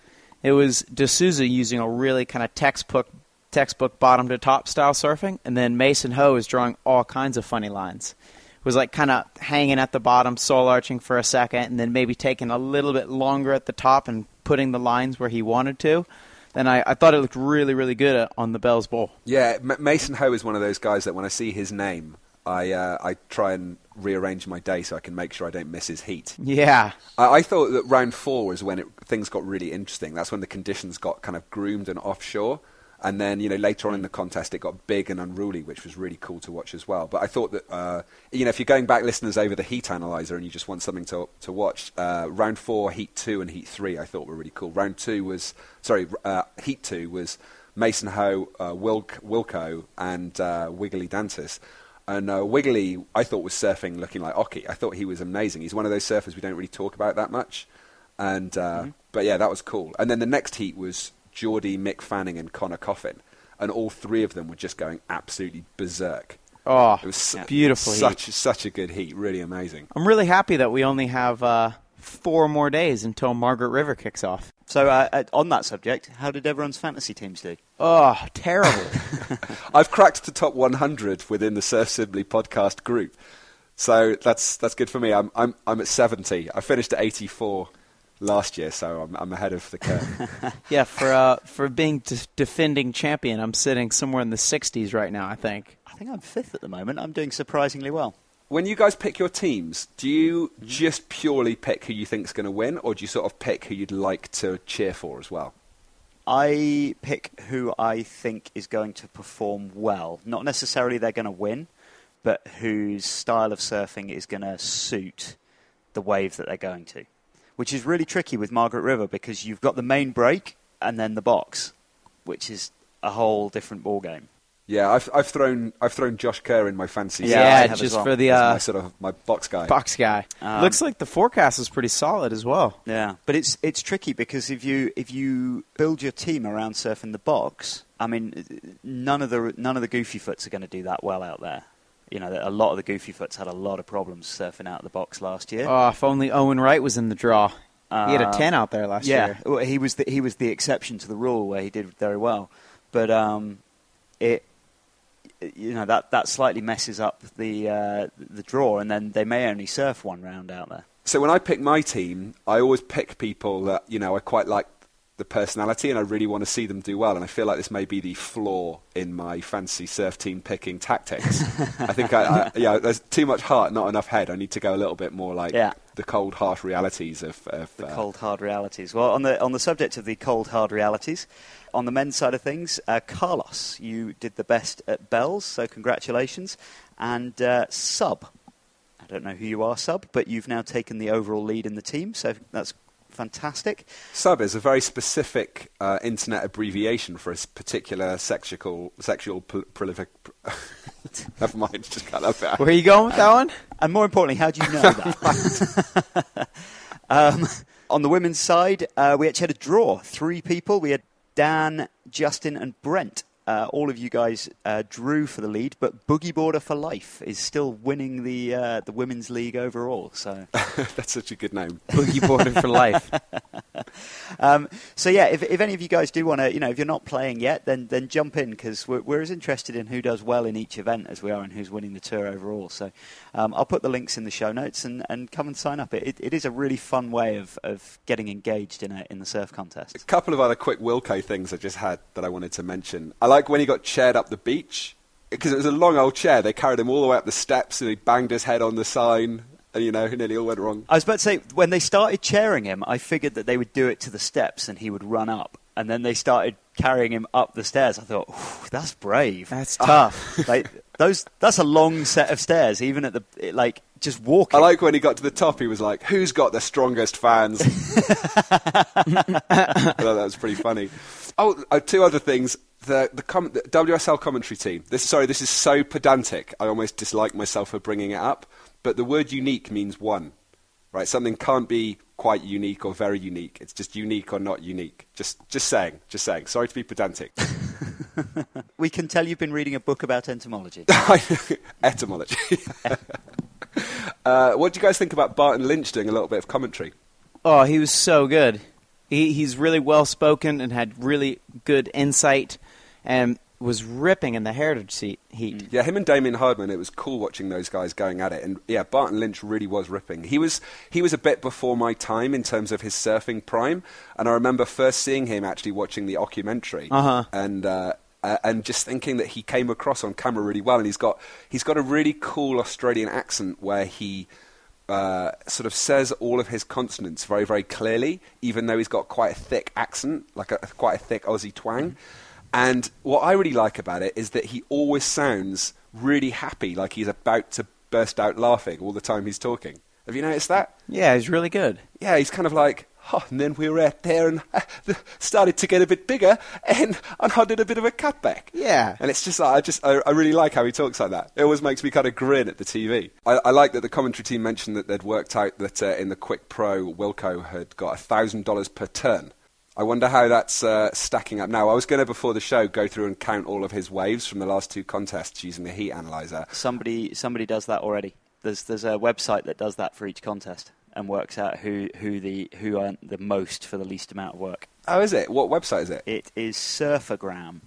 It was de Souza using a really kind of textbook textbook bottom to top style surfing, and then Mason Ho is drawing all kinds of funny lines. It was like kind of hanging at the bottom, soul arching for a second, and then maybe taking a little bit longer at the top and putting the lines where he wanted to. then I, I thought it looked really, really good uh, on the Bells Bowl.
Yeah, M- Mason Ho is one of those guys that when I see his name, I uh, I try and rearrange my day so I can make sure I don't miss his heat.
Yeah.
I, I thought that round four was when it, things got really interesting. That's when the conditions got kind of groomed and offshore. And then, you know, later on in the contest, it got big and unruly, which was really cool to watch as well. But I thought that, uh, you know, if you're going back, listeners, over the heat analyzer and you just want something to to watch, uh, round four, heat two, and heat three, I thought were really cool. Round two was, sorry, uh, heat two was Mason Ho, uh, Wilk, Wilko, and uh, Wiggolly Dantas. And uh, Wiggolly, I thought was surfing looking like Occy. I thought he was amazing. He's one of those surfers we don't really talk about that much. And uh,
Mm-hmm.
but yeah, that was cool. And then the next heat was Jordy, Mick Fanning, and Conner Coffin, and all three of them were just going absolutely berserk.
Oh,
It was su-
beautiful. heat.
Such such a good heat, really amazing.
I'm really happy that we only have uh, four more days until Margaret River kicks off.
So, uh, uh, on that subject, how did everyone's fantasy teams do?
Oh, terrible.
I've cracked the top 100 within the Surf Simply podcast group, so that's that's good for me. I'm I'm I'm at 70. I finished at 84 last year, so I'm I'm ahead of the curve.
yeah, for uh, for being de- defending champion, I'm sitting somewhere in the 60s right now. I think.
I think I'm fifth at the moment. I'm doing surprisingly well.
when you guys pick your teams, do you just purely pick who you think's going to win, or do you sort of pick who you'd like to cheer for as well?
I pick who I think is going to perform well. Not necessarily they're going to win, but whose style of surfing is going to suit the wave that they're going to. Which is really tricky with Margaret River because you've got the main break and then the box, which is a whole different ball game.
Yeah, I've I've thrown I've thrown Josh Kerr in my fancy.
Yeah,
Yeah, just
well.
for the uh,
my sort of my box guy.
box guy.
Um,
Looks like the forecast is pretty solid as well.
Yeah, but it's it's tricky because if you if you build your team around surfing the box, I mean, none of the none of the goofy foots are going to do that well out there. You know, a lot of the goofy foots had a lot of problems surfing out of the box last year.
Oh, if only Owen Wright was in the draw. he had a
Uh,
10 out there last
yeah,
year.
well, he was the, he was the exception to the rule where he did very well, but um, it you know that that slightly messes up the uh, the draw, and then they may only surf one round out there.
So when I pick my team, I always pick people that you know I quite like the personality, and I really want to see them do well. And I feel like this may be the flaw in my fancy surf team picking tactics. I think I, I, yeah, there's too much heart, not enough head. I need to go a little bit more like
Yeah.
the cold, harsh realities of, of
The
uh,
cold hard realities. Well, on the on the subject of the cold hard realities, on the men's side of things, uh, Carlos, you did the best at bells, so congratulations. And uh, Sub, I don't know who you are, Sub, but you've now taken the overall lead in the team, so that's fantastic.
Sub is a very specific uh, internet abbreviation for a particular sexual sexual pr- prolific. Never mind, just cut that bit out.
Where are you going with that one?
And more importantly, how do you know that? um, on the women's side, uh, we actually had a draw. Three people. We had Dan, Justin, and Brent. Uh, all of you guys uh, drew for the lead, but Boogie Border for Life is still winning the uh, the women's league overall. So,
That's such a good name.
Boogie boarded for life.
um, so yeah, if, if any of you guys do want to, you know, if you're not playing yet, then then jump in because we're, we're as interested in who does well in each event as we are in who's winning the tour overall. So, um, I'll put the links in the show notes and, and come and sign up. It, it, it is a really fun way of, of getting engaged in a in the surf contest.
A couple of other quick Wilko things I just had that I wanted to mention. I like when he got chaired up the beach because it was a long old chair. They carried him all the way up the steps and he banged his head on the sign, and you know, nearly all went wrong.
I was about to say when they started chairing him, I figured that they would do it to the steps and he would run up, and then they started carrying him up the stairs. I thought, that's brave.
That's tough.
like those, that's a long set of stairs, even at the it, like just walking.
I like when he got to the top. He was like, "Who's got the strongest fans?" I thought that was pretty funny. Oh, uh, two other things. The the, com- the WSL commentary team. This sorry, this is so pedantic. I almost dislike myself for bringing it up. But the word unique means one, right? Something can't be quite unique or very unique. It's just unique or not unique. Just just saying. Just saying. Sorry to be pedantic.
we can tell you've been reading a book about entomology.
Etymology. uh, what do you guys think about Barton Lynch doing a little bit of commentary?
Oh, he was so good. He, he's really well spoken and had really good insight. And was ripping in the heritage seat heat.
Yeah, him and Damien Hardman. It was cool watching those guys going at it, and yeah, Barton Lynch really was ripping. He was he was a bit before my time in terms of his surfing prime, and I remember first seeing him actually watching the documentary,
Uh-huh.
and. Uh, uh, and just thinking that he came across on camera really well, and he's got he's got a really cool Australian accent where he uh, sort of says all of his consonants very very clearly, even though he's got quite a thick accent, like a quite a thick Aussie twang. And what I really like about it is that he always sounds really happy, like he's about to burst out laughing all the time he's talking. Have you noticed that?
Yeah, he's really good.
Yeah, he's kind of like, oh, and then we were out there and started to get a bit bigger, and, and I did a bit of a cutback.
Yeah.
And it's just, like, I just, I, I really like how he talks like that. It always makes me kind of grin at the TV. I, I like that the commentary team mentioned that they'd worked out that uh, in the Quick Pro, Wilko had got $1,000 per turn. I wonder how that's uh, stacking up now. I was going to, before the show, go through and count all of his waves from the last two contests using the heat analyzer.
Somebody somebody does that already. There's there's a website that does that for each contest and works out who who the who earned the most for the least amount of work.
Oh, is it? What website is it?
It is Surfagram.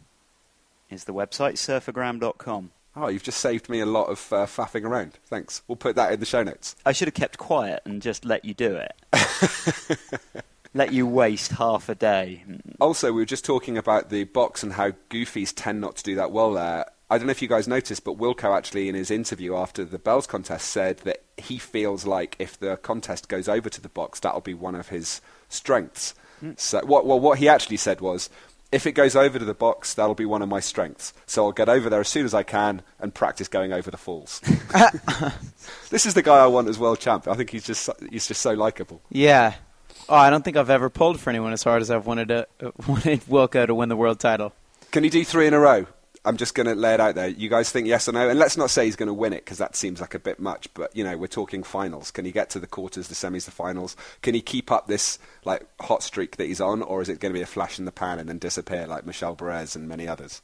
Is the website surfagram.com.
Oh, you've just saved me a lot of uh, faffing around. Thanks. We'll put that in the show notes.
I should have kept quiet and just let you do it. let you waste half a day.
Also, we were just talking about the box and how goofies tend not to do that well there. I don't know if you guys noticed, but Wilko actually, in his interview after the Bells contest, said that he feels like if the contest goes over to the box, that'll be one of his strengths. Hmm. So, what, well, what he actually said was, if it goes over to the box, that'll be one of my strengths. So I'll get over there as soon as I can and practice going over the falls. this is the guy I want as world champ. I think he's just he's just so likable.
Yeah. Oh, I don't think I've ever pulled for anyone as hard as I've wanted to uh, wanted Wilko to win the world title.
Can he do three in a row? I'm just going to lay it out there. You guys think yes or no? And let's not say he's going to win it because that seems like a bit much. But you know, we're talking finals. Can he get to the quarters, the semis, the finals? Can he keep up this like hot streak that he's on, or is it going to be a flash in the pan and then disappear like Michel Bourez and many others?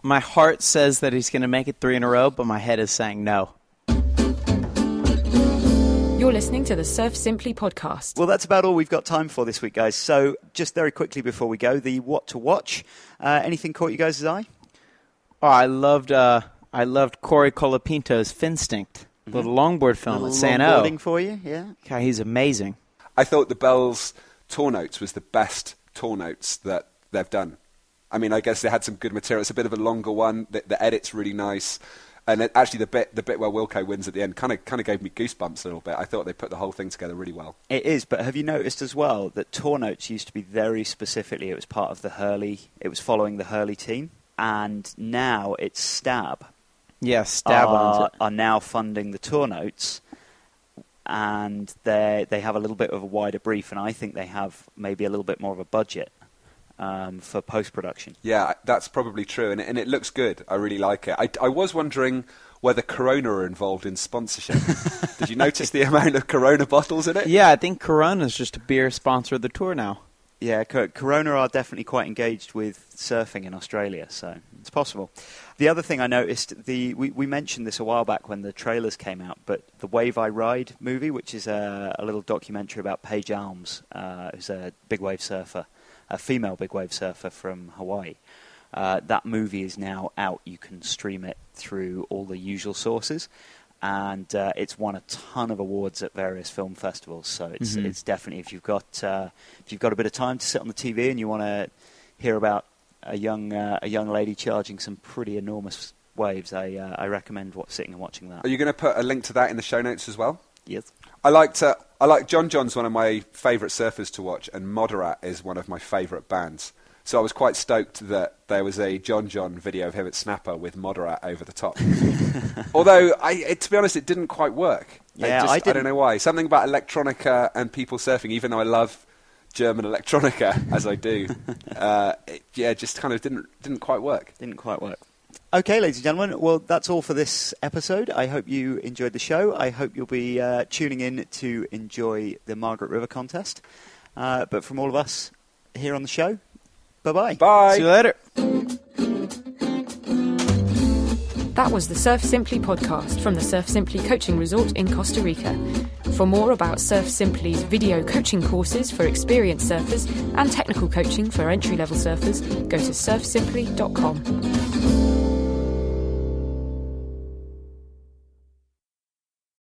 My heart says that he's going to make it three in a row, but my head is saying no.
You're listening to the Surf Simply podcast.
Well, that's about all we've got time for this week, guys. So, just very quickly before we go, the what to watch. Uh, anything caught you guys' eye?
Oh, I loved uh, I loved Corey Colapinto's Finstinct, the longboard film
Little
at San O.
for you, yeah.
God, he's amazing.
I thought the Bells tour notes was the best tour notes that they've done. I mean, I guess they had some good material. It's a bit of a longer one. The, the edit's really nice. And it, actually, the bit the bit where Wilko wins at the end kind of kind of gave me goosebumps a little bit. I thought they put the whole thing together really well.
It is, but have you noticed as well that tour notes used to be very specifically, it was part of the Hurley, it was following the Hurley team, and now it's Stab.
Yeah, stab
are, are now funding the tour notes, and they they have a little bit of a wider brief, and I think they have maybe a little bit more of a budget um, for post production.
Yeah, that's probably true, and, and it looks good. I really like it. I, I was wondering whether Corona are involved in sponsorship. Did you notice the amount of Corona bottles in it?
Yeah, I think Corona is just a beer sponsor of the tour now.
Yeah, Corona are definitely quite engaged with surfing in Australia, so it's possible. The other thing I noticed, the we, we mentioned this a while back when the trailers came out, but the Wave I Ride movie, which is a, a little documentary about Paige Alms, uh, who's a big wave surfer, a female big wave surfer from Hawaii. Uh, that movie is now out. You can stream it through all the usual sources, and uh, it's won a ton of awards at various film festivals. So it's
Mhm.
it's definitely if you've got uh, if you've got a bit of time to sit on the TV and you want to hear about a young uh, a young lady charging some pretty enormous waves, I uh, I recommend what, sitting and watching that.
Are you going to put a link to that in the show notes as well?
Yes.
I liked uh, I like John John's one of my favourite surfers to watch, and Moderat is one of my favourite bands. So I was quite stoked that there was a John John video of him at Snapper with Moderat over the top. Although, I, it, to be honest, it didn't quite work.
Yeah,
just-
I
I don't know why. Something about electronica and people surfing, even though I love German electronica as I do, uh, it, yeah, just kind of didn't didn't quite work.
Didn't quite work. Okay, ladies and gentlemen, well, that's all for this episode. I hope you enjoyed the show. I hope you'll be uh, tuning in to enjoy the Margaret River contest. Uh, but from all of us here on the show, bye bye.
Bye.
See you later.
That was the Surf Simply podcast from the Surf Simply Coaching Resort in Costa Rica. For more about Surf Simply's video coaching courses for experienced surfers and technical coaching for entry level surfers, go to surfsimply.com.